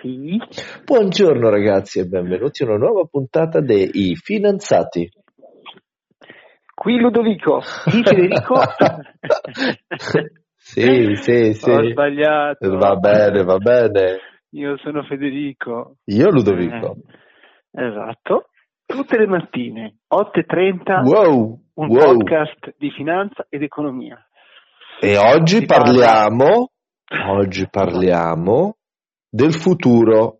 Sì. Buongiorno ragazzi e benvenuti a una nuova puntata dei Finanziati. Qui Ludovico, sì Federico. sì, sì, sì. Ho sbagliato. Va bene, va bene. Io sono Federico. Io Ludovico. Eh, esatto. Tutte le mattine, 8.30, wow, un wow. podcast di finanza ed economia. E oggi parliamo, oggi parliamo del futuro.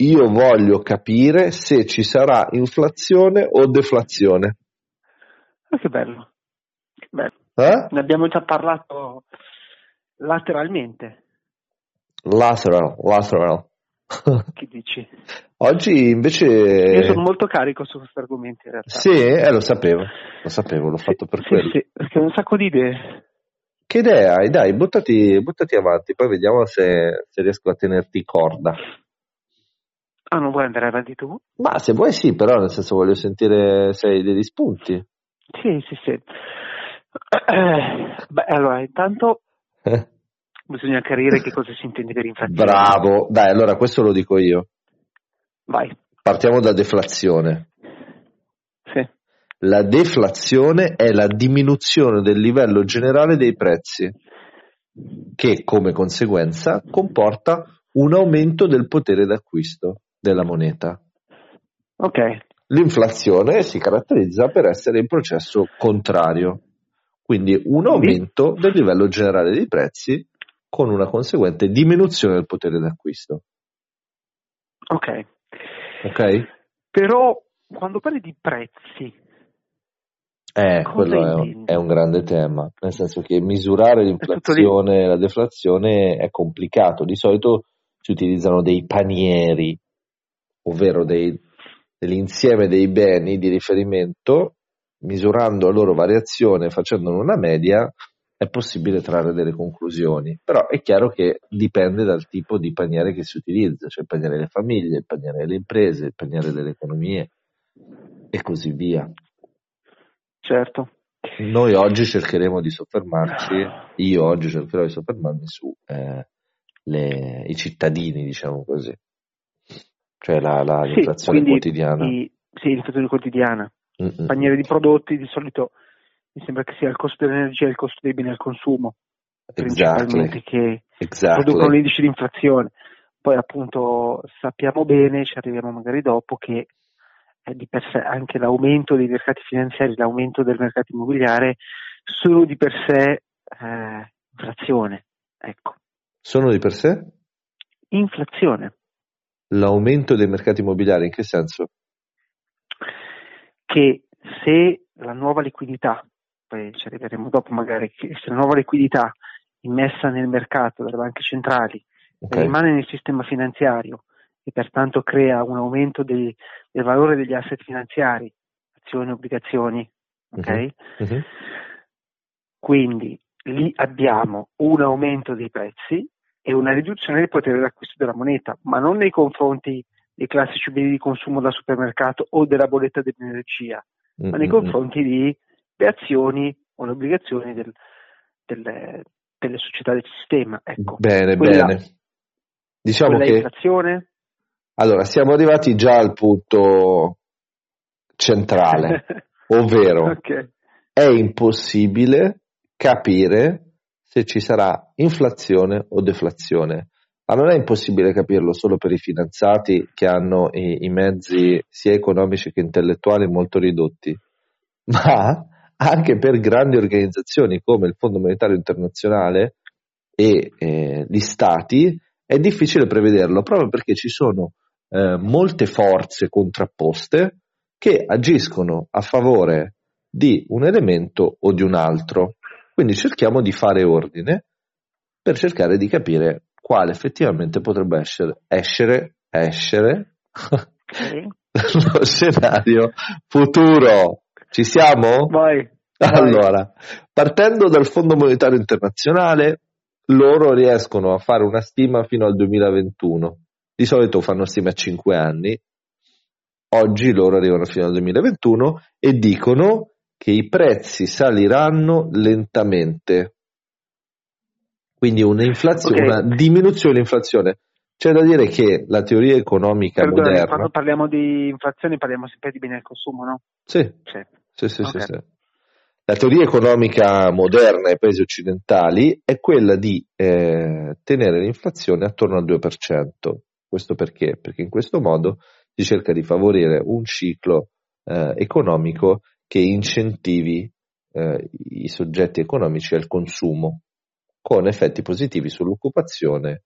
Io voglio capire se ci sarà inflazione o deflazione. Ah, che bello. Che bello. Eh? Ne abbiamo già parlato lateralmente. Lateral, lateral. Che dici? Oggi invece... Io sono molto carico su questi argomenti in realtà. Sì, eh, lo sapevo, lo sapevo, l'ho fatto per Sì, quello. sì, perché ho un sacco di idee. Che idea hai? Dai, buttati, buttati avanti, poi vediamo se, se riesco a tenerti corda. Ah, non vuoi andare avanti tu? Ma se vuoi sì, però nel senso voglio sentire se hai degli spunti. Sì, sì, sì. Eh, beh, allora, intanto Eh, bisogna chiarire che cosa si intende per inflazione. Bravo, dai, allora questo lo dico io. Vai. Partiamo da deflazione. La deflazione è la diminuzione del livello generale dei prezzi, che come conseguenza comporta un aumento del potere d'acquisto della moneta. Ok, L'inflazione si caratterizza per essere in processo contrario, quindi un aumento del livello generale dei prezzi con una conseguente diminuzione del potere d'acquisto. ok. Ok? Però quando parli di prezzi, Eh, quello è un, è un grande tema, nel senso che misurare l'inflazione e la deflazione è complicato. Di solito si utilizzano dei panieri, ovvero dei- dell'insieme dei beni di riferimento, misurando la loro variazione facendone una media, è possibile trarre delle conclusioni. Però è chiaro che dipende dal tipo di paniere che si utilizza, cioè il paniere delle famiglie, il paniere delle imprese, il paniere delle economie e così via. Certo. Noi oggi cercheremo di soffermarci, io oggi cercherò di soffermarmi su eh, le- i cittadini, diciamo così, cioè la, la- Sì, quotidiana. i- sì, l'inflazione quotidiana. Mm-mm. Paniere di prodotti, di solito mi sembra che sia il costo dell'energia e il costo dei beni al consumo, principalmente, Exactly, che exactly. producono l'indice di inflazione. Poi appunto sappiamo bene, ci arriviamo magari dopo, che sé anche l'aumento dei mercati finanziari, l'aumento del mercato immobiliare sono di per sé eh, inflazione. Ecco, Sono di per sé inflazione l'aumento dei mercati immobiliari, in che senso? che se la nuova liquidità, poi ci arriveremo dopo magari, che se la nuova liquidità immessa nel mercato dalle banche centrali Ok, rimane nel sistema finanziario e pertanto crea un aumento dei- del valore degli asset finanziari, azioni, obbligazioni, ok? Mhm. Mhm. Quindi lì abbiamo un aumento dei prezzi e una riduzione del potere d'acquisto della moneta, ma non nei confronti dei classici beni di consumo da supermercato o della bolletta dell'energia, ma nei Mm-mm. confronti di le azioni o le obbligazioni del- delle, delle società del sistema. Ecco, Bene, Quella- bene. Diciamo quella che inflazione. Allora siamo arrivati già al punto centrale, ovvero Ok. è impossibile capire se ci sarà inflazione o deflazione. Ma non è impossibile capirlo solo per i finanziati che hanno i, i mezzi sia economici che intellettuali molto ridotti, ma anche per grandi organizzazioni come il Fondo Monetario Internazionale e eh, gli stati è difficile prevederlo proprio perché ci sono eh, molte forze contrapposte che agiscono a favore di un elemento o di un altro. Quindi cerchiamo di fare ordine per cercare di capire quale effettivamente potrebbe essere, essere, essere Ok. lo scenario futuro. Ci siamo? Vai. Allora, partendo dal Fondo Monetario Internazionale, loro riescono a fare una stima fino al 2021. Di solito fanno stime a 5 anni. Oggi loro arrivano fino al 2021 e dicono che i prezzi saliranno lentamente. Quindi un'inflazione, Ok. una diminuzione dell'inflazione. C'è da dire che la teoria economica Perdone, moderna... quando parliamo di inflazione parliamo sempre di beni al consumo, no? Sì, Sì. sì, sì, Ok. sì, sì. La teoria economica moderna ai paesi occidentali è quella di eh, tenere l'inflazione attorno al 2%. Questo perché? Perché in questo modo si cerca di favorire un ciclo eh, economico che incentivi eh, i soggetti economici al consumo, con effetti positivi sull'occupazione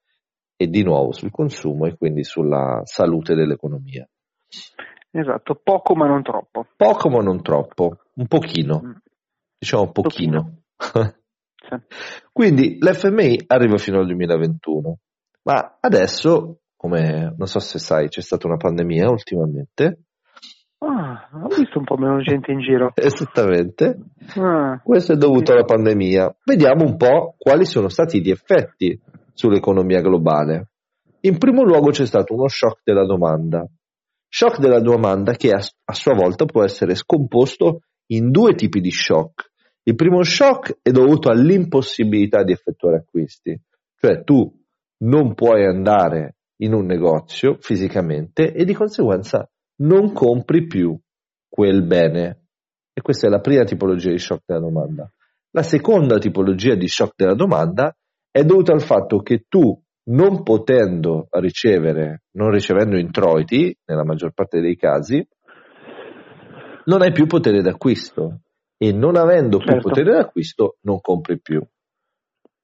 e di nuovo sul consumo e quindi sulla salute dell'economia. Esatto, poco ma non troppo. Poco ma non troppo, un pochino, Mm. diciamo un pochino. Sì. Quindi l'FMI arriva fino al 2021, ma adesso, come non so se sai, c'è stata una pandemia ultimamente, Ah, ho visto un po' meno gente in giro. esattamente, Ah, questo è dovuto alla pandemia. Vediamo un po' quali sono stati gli effetti sull'economia globale. In primo luogo c'è stato uno shock della domanda. Shock della domanda che a, a sua volta può essere scomposto in due tipi di shock. Il primo shock è dovuto all'impossibilità di effettuare acquisti, cioè tu non puoi andare in un negozio fisicamente e di conseguenza non compri più quel bene. E questa è la prima tipologia di shock della domanda. La seconda tipologia di shock della domanda è dovuta al fatto che tu, non potendo ricevere, non ricevendo introiti, nella maggior parte dei casi, non hai più potere d'acquisto e non avendo più Certo. potere d'acquisto non compri più.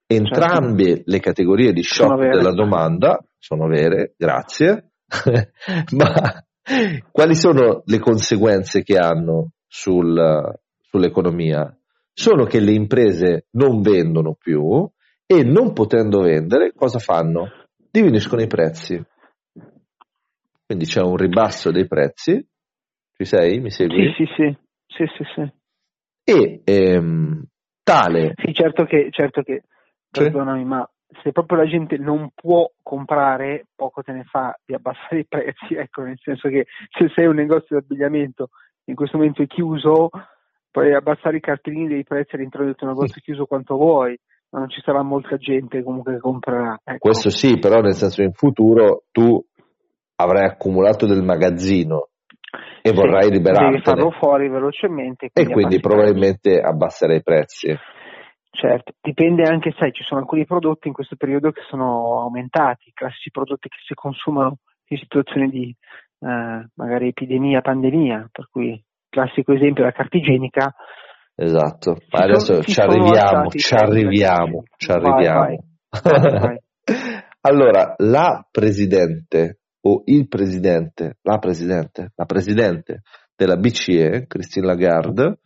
Entrambe le categorie di shock della domanda sono vere, grazie, ma quali sono le conseguenze che hanno sul- sull'economia? Sono che le imprese non vendono più e non potendo vendere, cosa fanno? Diminuiscono i prezzi. Quindi c'è un ribasso dei prezzi. Ci sei? Mi segui? sì, sì, sì, sì, sì, sì. E ehm, tale Sì, certo che, certo che, perdonami, ma se proprio la gente non può comprare, poco te ne fa di abbassare i prezzi, ecco, nel senso che se sei un negozio di abbigliamento in questo momento è chiuso, puoi abbassare i cartellini dei prezzi all'interno del tuo negozio chiuso quanto vuoi, ma non ci sarà molta gente comunque che comprerà. Ecco. Questo sì, però nel senso in futuro tu avrai accumulato del magazzino e Sì, vorrai Devi liberartene farlo fuori velocemente. e quindi abbassi i probabilmente abbasserai i prezzi. Certo, dipende anche, sai, ci sono alcuni prodotti in questo periodo che sono aumentati, i classici prodotti che si consumano in situazioni di eh, magari epidemia, pandemia, per cui il classico esempio è la carta igienica. Esatto, ma adesso ci arriviamo, ci arriviamo, ci Vai, arriviamo. vai, vai. Allora, la presidente o il presidente, la presidente, la presidente della BCE, Christine Lagarde,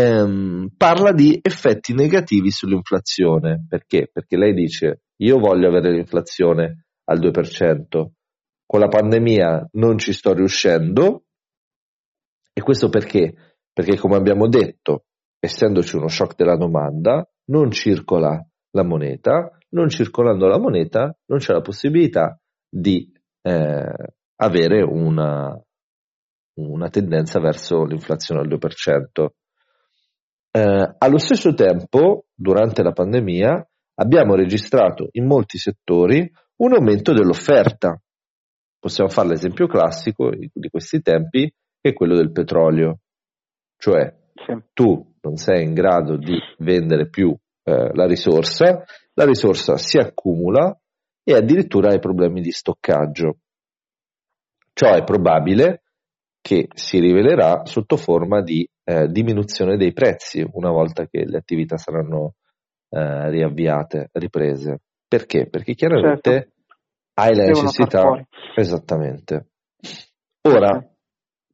ehm, parla di effetti negativi sull'inflazione. Perché? Perché lei dice io voglio avere l'inflazione al 2%, con la pandemia non ci sto riuscendo e questo perché? Perché come abbiamo detto, essendoci uno shock della domanda, non circola la moneta, non circolando la moneta non c'è la possibilità di eh, avere una, una tendenza verso l'inflazione al 2%. Eh, allo stesso tempo, durante la pandemia, abbiamo registrato in molti settori un aumento dell'offerta. Possiamo fare l'esempio classico di questi tempi, che è quello del petrolio. Cioè, tu non sei in grado di vendere più eh, la risorsa, la risorsa si accumula e addirittura hai problemi di stoccaggio. Ciò è probabile che si rivelerà sotto forma di eh, diminuzione dei prezzi una volta che le attività saranno eh, riavviate, riprese. Perché? Perché chiaramente Certo. hai la Devono necessità. Esattamente. Ora,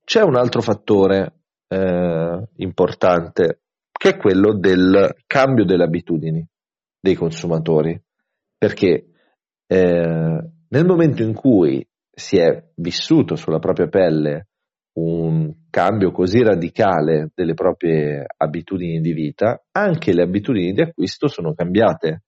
c'è un altro fattore eh, importante che è quello del cambio delle abitudini dei consumatori. Perché eh, nel momento in cui si è vissuto sulla propria pelle un cambio così radicale delle proprie abitudini di vita, anche le abitudini di acquisto sono cambiate.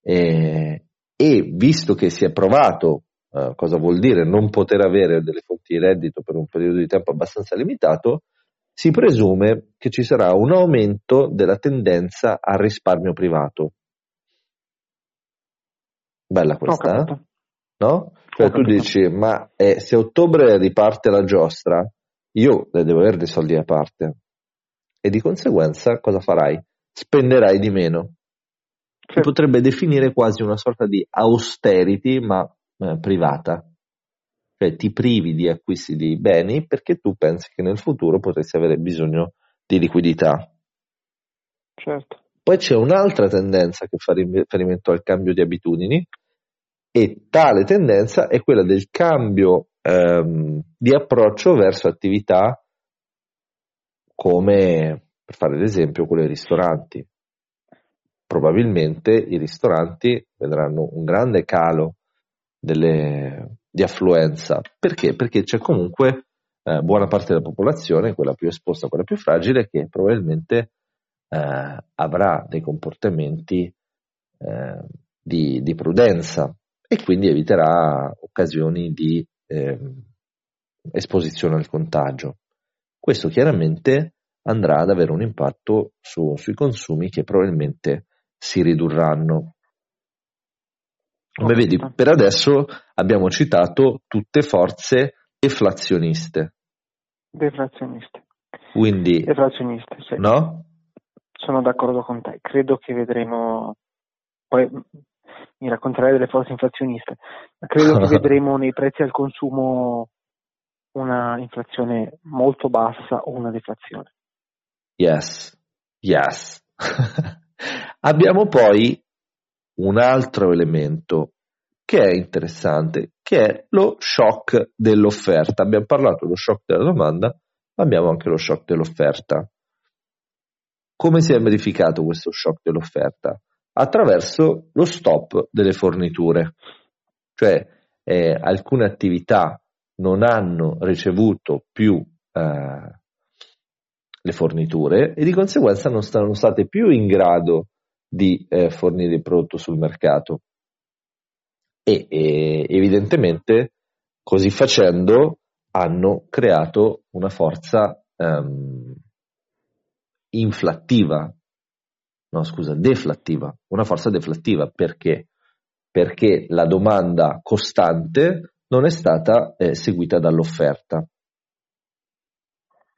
E, e visto che si è provato eh, cosa vuol dire non poter avere delle fonti di reddito per un periodo di tempo abbastanza limitato, si presume che ci sarà un aumento della tendenza al risparmio privato. Bella questa. No? Cioè tu dici, ma eh, se ottobre riparte la giostra, io devo avere dei soldi a parte e di conseguenza cosa farai? Spenderai di meno. Si potrebbe definire quasi una sorta di austerity, ma eh, privata. Cioè ti privi di acquisti di beni perché tu pensi che nel futuro potresti avere bisogno di liquidità. Certo. Poi c'è un'altra tendenza che fa riferimento al cambio di abitudini e tale tendenza è quella del cambio ehm, di approccio verso attività come, per fare l'esempio, quelle ristoranti. Probabilmente i ristoranti vedranno un grande calo delle, di affluenza. Perché? Perché c'è comunque eh, buona parte della popolazione, quella più esposta, quella più fragile, che probabilmente eh, avrà dei comportamenti eh, di, di, prudenza e quindi eviterà occasioni di eh, esposizione al contagio. Questo chiaramente andrà ad avere un impatto su, sui consumi che probabilmente si ridurranno. Come vedi, per adesso abbiamo citato tutte forze deflazioniste. Deflazioniste. Quindi, deflazioniste, sì. no? sono d'accordo con te, credo che vedremo, poi mi racconterai delle forze inflazioniste, credo che vedremo nei prezzi al consumo una inflazione molto bassa o una deflazione. Yes, yes. Abbiamo poi un altro elemento che è interessante, che è lo shock dell'offerta. Abbiamo parlato dello shock della domanda, ma abbiamo anche lo shock dell'offerta. Come si è verificato questo shock dell'offerta? Attraverso lo stop delle forniture, cioè eh, alcune attività non hanno ricevuto più eh, le forniture e di conseguenza non sono state più in grado di eh, fornire il prodotto sul mercato. E, e evidentemente così facendo hanno creato una forza um, inflattiva, no scusa, deflattiva, una forza deflattiva perché? Perché la domanda costante non è stata eh, seguita dall'offerta.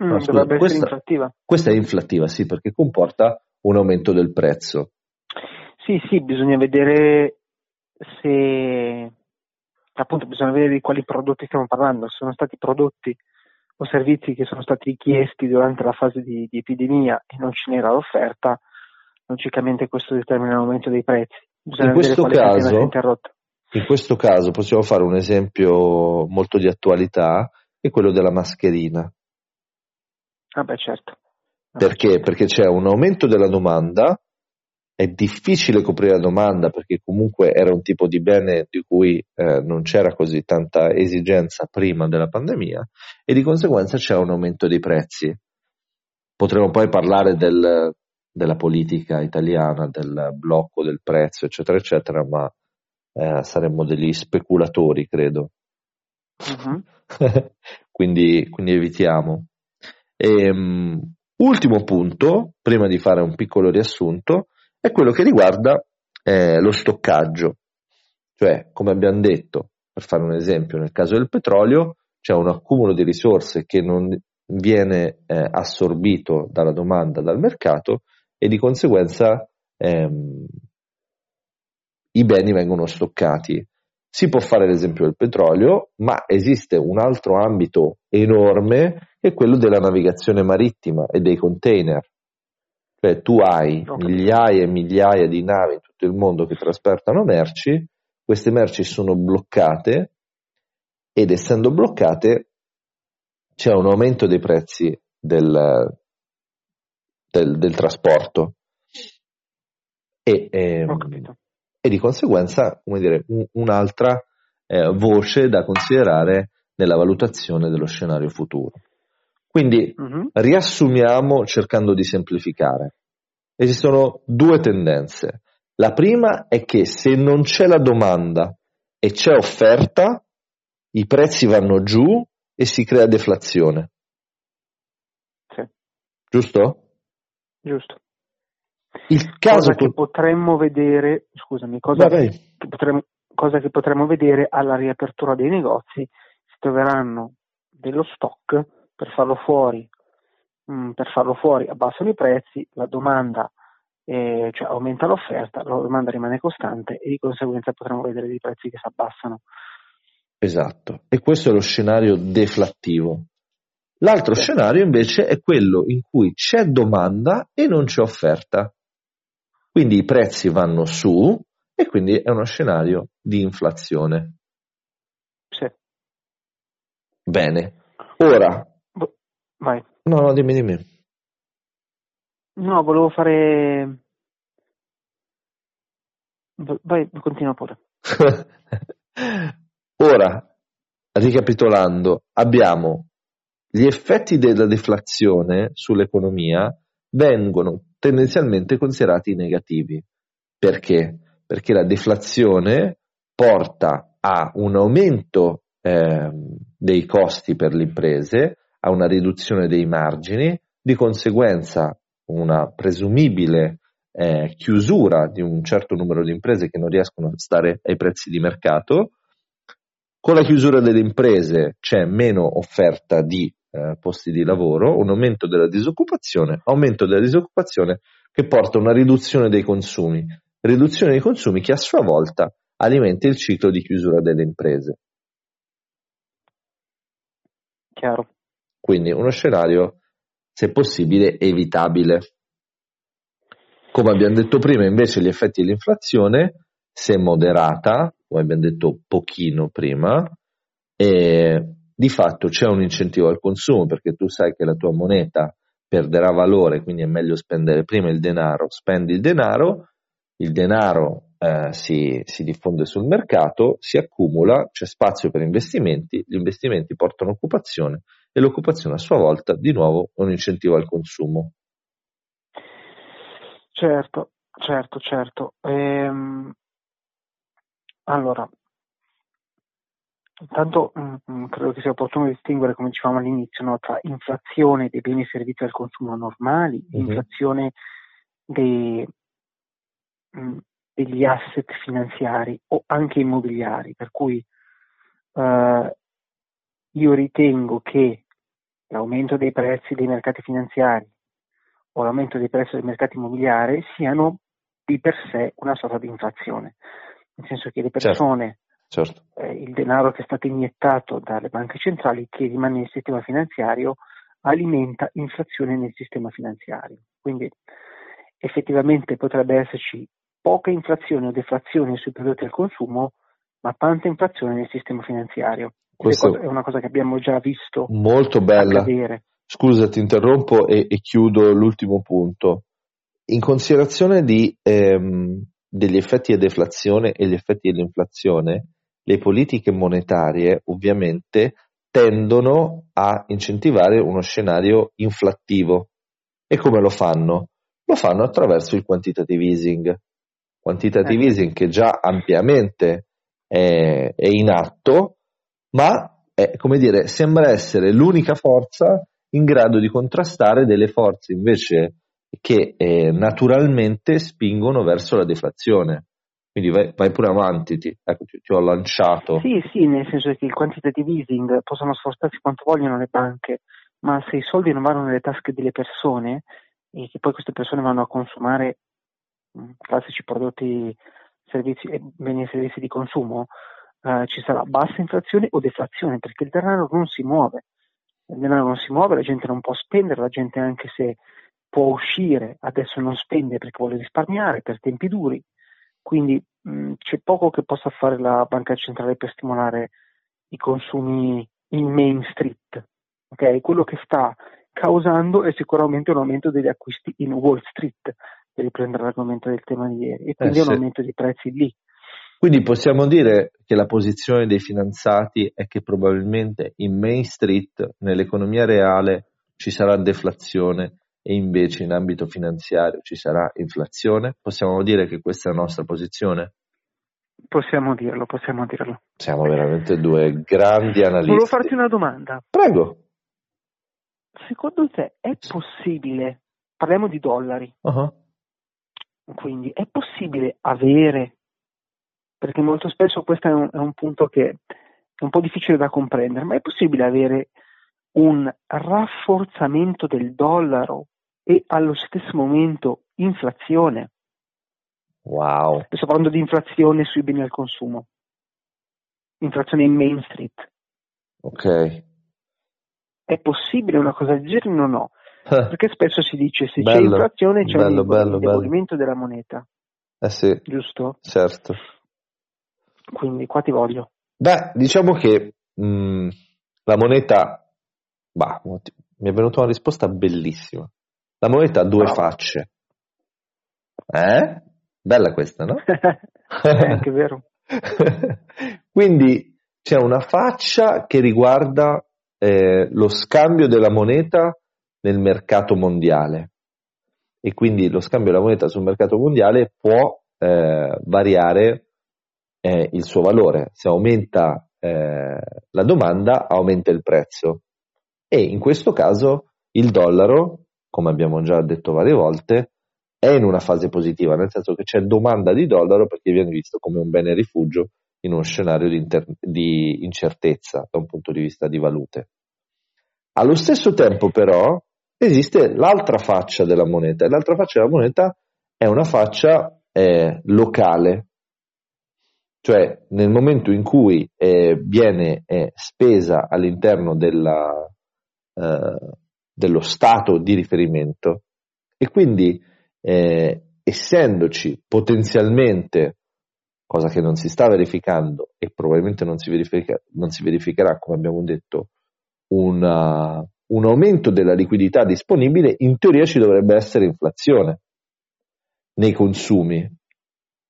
Mm, no, scusa, questa, inflattiva. Questa è inflattiva, sì, perché comporta un aumento del prezzo. Sì, sì, bisogna vedere se appunto bisogna vedere di quali prodotti stiamo parlando, sono stati prodotti o servizi che sono stati richiesti durante la fase di, di epidemia e non ce n'era l'offerta, logicamente questo determina l'aumento dei prezzi. Bisogna in questo, caso, in questo caso possiamo fare un esempio molto di attualità, è quello della mascherina. Ah beh certo. Ah, perché? Certo. Perché c'è un aumento della domanda è difficile coprire la domanda perché comunque era un tipo di bene di cui eh, non c'era così tanta esigenza prima della pandemia e di conseguenza c'è un aumento dei prezzi. Potremmo poi parlare del, della politica italiana, del blocco del prezzo, eccetera, eccetera, ma eh, saremmo degli speculatori, credo. Uh-huh. quindi, quindi, evitiamo. E, um, ultimo punto, prima di fare un piccolo riassunto, è quello che riguarda eh, lo stoccaggio. Cioè, come abbiamo detto, per fare un esempio, nel caso del petrolio c'è un accumulo di risorse che non viene eh, assorbito dalla domanda, dal mercato e di conseguenza ehm, i beni vengono stoccati. Si può fare l'esempio del petrolio, ma esiste un altro ambito enorme che è quello della navigazione marittima e dei container. Cioè tu hai okay. migliaia e migliaia di navi in tutto il mondo che trasportano merci, queste merci sono bloccate ed essendo bloccate c'è un aumento dei prezzi del, del, del trasporto e, ehm, e, di conseguenza come dire, un, un'altra eh, voce da considerare nella valutazione dello scenario futuro. Quindi uh-huh. riassumiamo cercando di semplificare. Esistono due tendenze. La prima è che se non c'è la domanda e c'è offerta, i prezzi vanno giù e si crea deflazione. Sì. Giusto? Giusto. Il caso cosa che potremmo vedere, scusami, cosa che potremmo, cosa che potremo vedere alla riapertura dei negozi, si troveranno dello stock per farlo fuori, mh, mm, per farlo fuori abbassano i prezzi, la domanda eh, cioè aumenta l'offerta, la domanda rimane costante e di conseguenza potremo vedere dei prezzi che si abbassano. Esatto, e questo è lo scenario deflattivo. L'altro scenario invece è quello in cui c'è domanda e non c'è offerta. Quindi i prezzi vanno su e quindi è uno scenario di inflazione. Sì. Bene. Ora. Vai. No, no, dimmi, dimmi. No, volevo fare. Vai, continua pure. Ora, ricapitolando, abbiamo gli effetti della deflazione sull'economia vengono tendenzialmente considerati negativi. Perché? Perché la deflazione porta a un aumento eh, dei costi per le imprese, a una riduzione dei margini, di conseguenza una presumibile eh, chiusura di un certo numero di imprese che non riescono a stare ai prezzi di mercato. Con la chiusura delle imprese c'è meno offerta di eh, posti di lavoro, un aumento della disoccupazione, aumento della disoccupazione che porta a una riduzione dei consumi, riduzione dei consumi che a sua volta alimenta il ciclo di chiusura delle imprese. Chiaro. Quindi uno scenario, se possibile, evitabile. Come abbiamo detto prima, invece, gli effetti dell'inflazione, se moderata, come abbiamo detto pochino prima, e di fatto c'è un incentivo al consumo perché tu sai che la tua moneta perderà valore, quindi è meglio spendere prima il denaro, spendi il denaro, il denaro eh, si, si, diffonde sul mercato, si accumula, c'è spazio per investimenti, gli investimenti portano occupazione e l'occupazione a sua volta di nuovo è un incentivo al consumo. Certo, certo, certo. Ehm, allora, intanto mh, mm, mm, credo che sia opportuno distinguere, come dicevamo all'inizio, no, tra inflazione dei beni e servizi al consumo normali e mm-hmm. inflazione dei, mh, mm, degli asset finanziari o anche immobiliari, per cui eh, io ritengo che l'aumento dei prezzi dei mercati finanziari o l'aumento dei prezzi dei mercati immobiliari siano di per sé una sorta di inflazione, nel senso che le certo, persone, certo, certo. Eh, il denaro che è stato iniettato dalle banche centrali che rimane nel sistema finanziario alimenta inflazione nel sistema finanziario. Quindi effettivamente potrebbe esserci poca inflazione o deflazione sui prodotti al consumo, ma tanta inflazione nel sistema finanziario. Questo è una cosa che abbiamo già visto. Molto bella. Accadere. Scusa, ti interrompo e, e, chiudo l'ultimo punto. In considerazione di, ehm, degli effetti di deflazione e gli effetti dell'inflazione, le politiche monetarie ovviamente tendono a incentivare uno scenario inflattivo. E come lo fanno? Lo fanno attraverso il quantitative easing. Quantitative eh. easing che già ampiamente è, è in atto, ma è, come dire, sembra essere l'unica forza in grado di contrastare delle forze invece che eh, naturalmente spingono verso la deflazione. Quindi vai, vai pure avanti, ti, ecco, ti, ti, ho lanciato. Sì, sì, nel senso che il quantitative easing possono sforzarsi quanto vogliono le banche, ma se i soldi non vanno nelle tasche delle persone e che poi queste persone vanno a consumare mh, classici prodotti, servizi, beni e servizi di consumo, eh, ci sarà bassa inflazione o deflazione perché il denaro non si muove. Il denaro non si muove, la gente non può spendere, la gente anche se può uscire adesso non spende perché vuole risparmiare per tempi duri. Quindi mh, c'è poco che possa fare la banca centrale per stimolare i consumi in Main Street. Okay? Quello che sta causando è sicuramente un aumento degli acquisti in Wall Street, per riprendere l'argomento del tema di ieri, e quindi eh, un aumento dei prezzi lì. Quindi possiamo dire che la posizione dei finanziati è che probabilmente in Main Street, nell'economia reale, ci sarà deflazione e invece in ambito finanziario ci sarà inflazione. Possiamo dire che questa è la nostra posizione? Possiamo dirlo, possiamo dirlo. Siamo veramente due grandi analisti. Volevo farti una domanda. Prego. Secondo te è possibile, parliamo di dollari, uh-huh. quindi è possibile avere perché molto spesso questo è un, è un punto che è un po' difficile da comprendere, ma è possibile avere un rafforzamento del dollaro e allo stesso momento inflazione? Wow. Sto parlando di inflazione sui beni al consumo, inflazione in Main Street. Ok. È possibile una cosa del genere o no? Eh. Perché spesso si dice se Bello, c'è inflazione c'è bello, un indebolimento della moneta, Eh sì, giusto? certo. Quindi qua ti voglio. Beh, diciamo che mh, la moneta, bah, mi è venuta una risposta bellissima. La moneta ha due Bravo. facce. Eh? Bella questa, no? è anche vero. Quindi c'è una faccia che riguarda eh, lo scambio della moneta nel mercato mondiale e quindi lo scambio della moneta sul mercato mondiale può eh, variare eh, il suo valore. Se aumenta eh, la domanda, aumenta il prezzo. E in questo caso il dollaro, come abbiamo già detto varie volte, è in una fase positiva, nel senso che c'è domanda di dollaro perché viene visto come un bene rifugio in uno scenario di, inter- di incertezza da un punto di vista di valute. Allo stesso tempo, però, esiste l'altra faccia della moneta, e l'altra faccia della moneta è una faccia eh, locale, cioè nel momento in cui eh, viene eh, spesa all'interno della, eh, dello stato di riferimento e quindi eh, essendoci potenzialmente, cosa che non si sta verificando e probabilmente non si, verifica, non si verificherà, come abbiamo detto, una, un aumento della liquidità disponibile, in teoria ci dovrebbe essere inflazione nei consumi.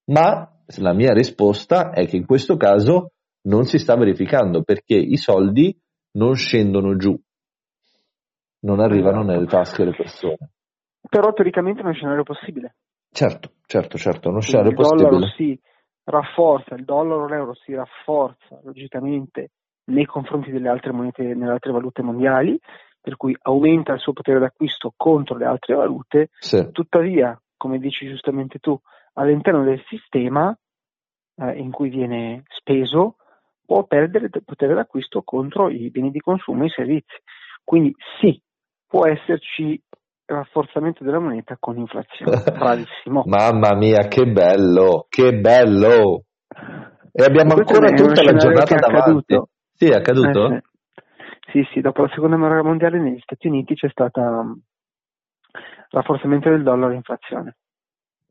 Ma la mia risposta è che in questo caso non si sta verificando perché i soldi non scendono giù, non arrivano nelle tasche delle persone. Però teoricamente è uno scenario possibile. Certo, certo, certo, uno scenario il dollaro possibile. si rafforza, il dollaro l'euro si rafforza logicamente nei confronti delle altre monete, nelle altre valute mondiali, per cui aumenta il suo potere d'acquisto contro le altre valute, Sì, tuttavia, come dici giustamente tu, all'interno del sistema eh, in cui viene speso può perdere il potere d'acquisto contro i beni di consumo e i servizi. Quindi sì, può esserci rafforzamento della moneta con inflazione. Bravissimo. Mamma mia, che bello, che bello! E abbiamo ancora tutta la giornata davanti. accaduto. Sì, è accaduto? Eh, sì. sì, sì, dopo la seconda guerra mondiale negli Stati Uniti c'è stato um, rafforzamento del dollaro e inflazione.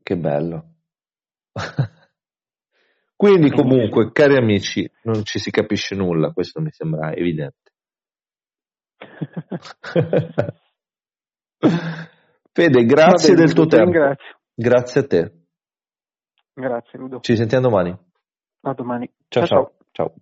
Che bello. Quindi comunque, cari amici, non ci si capisce nulla, questo mi sembra evidente. Fede, grazie bene, del tuo tempo. ringrazio. Grazie a te. Grazie Ludo. Ci sentiamo domani. A domani. ciao. ciao. ciao.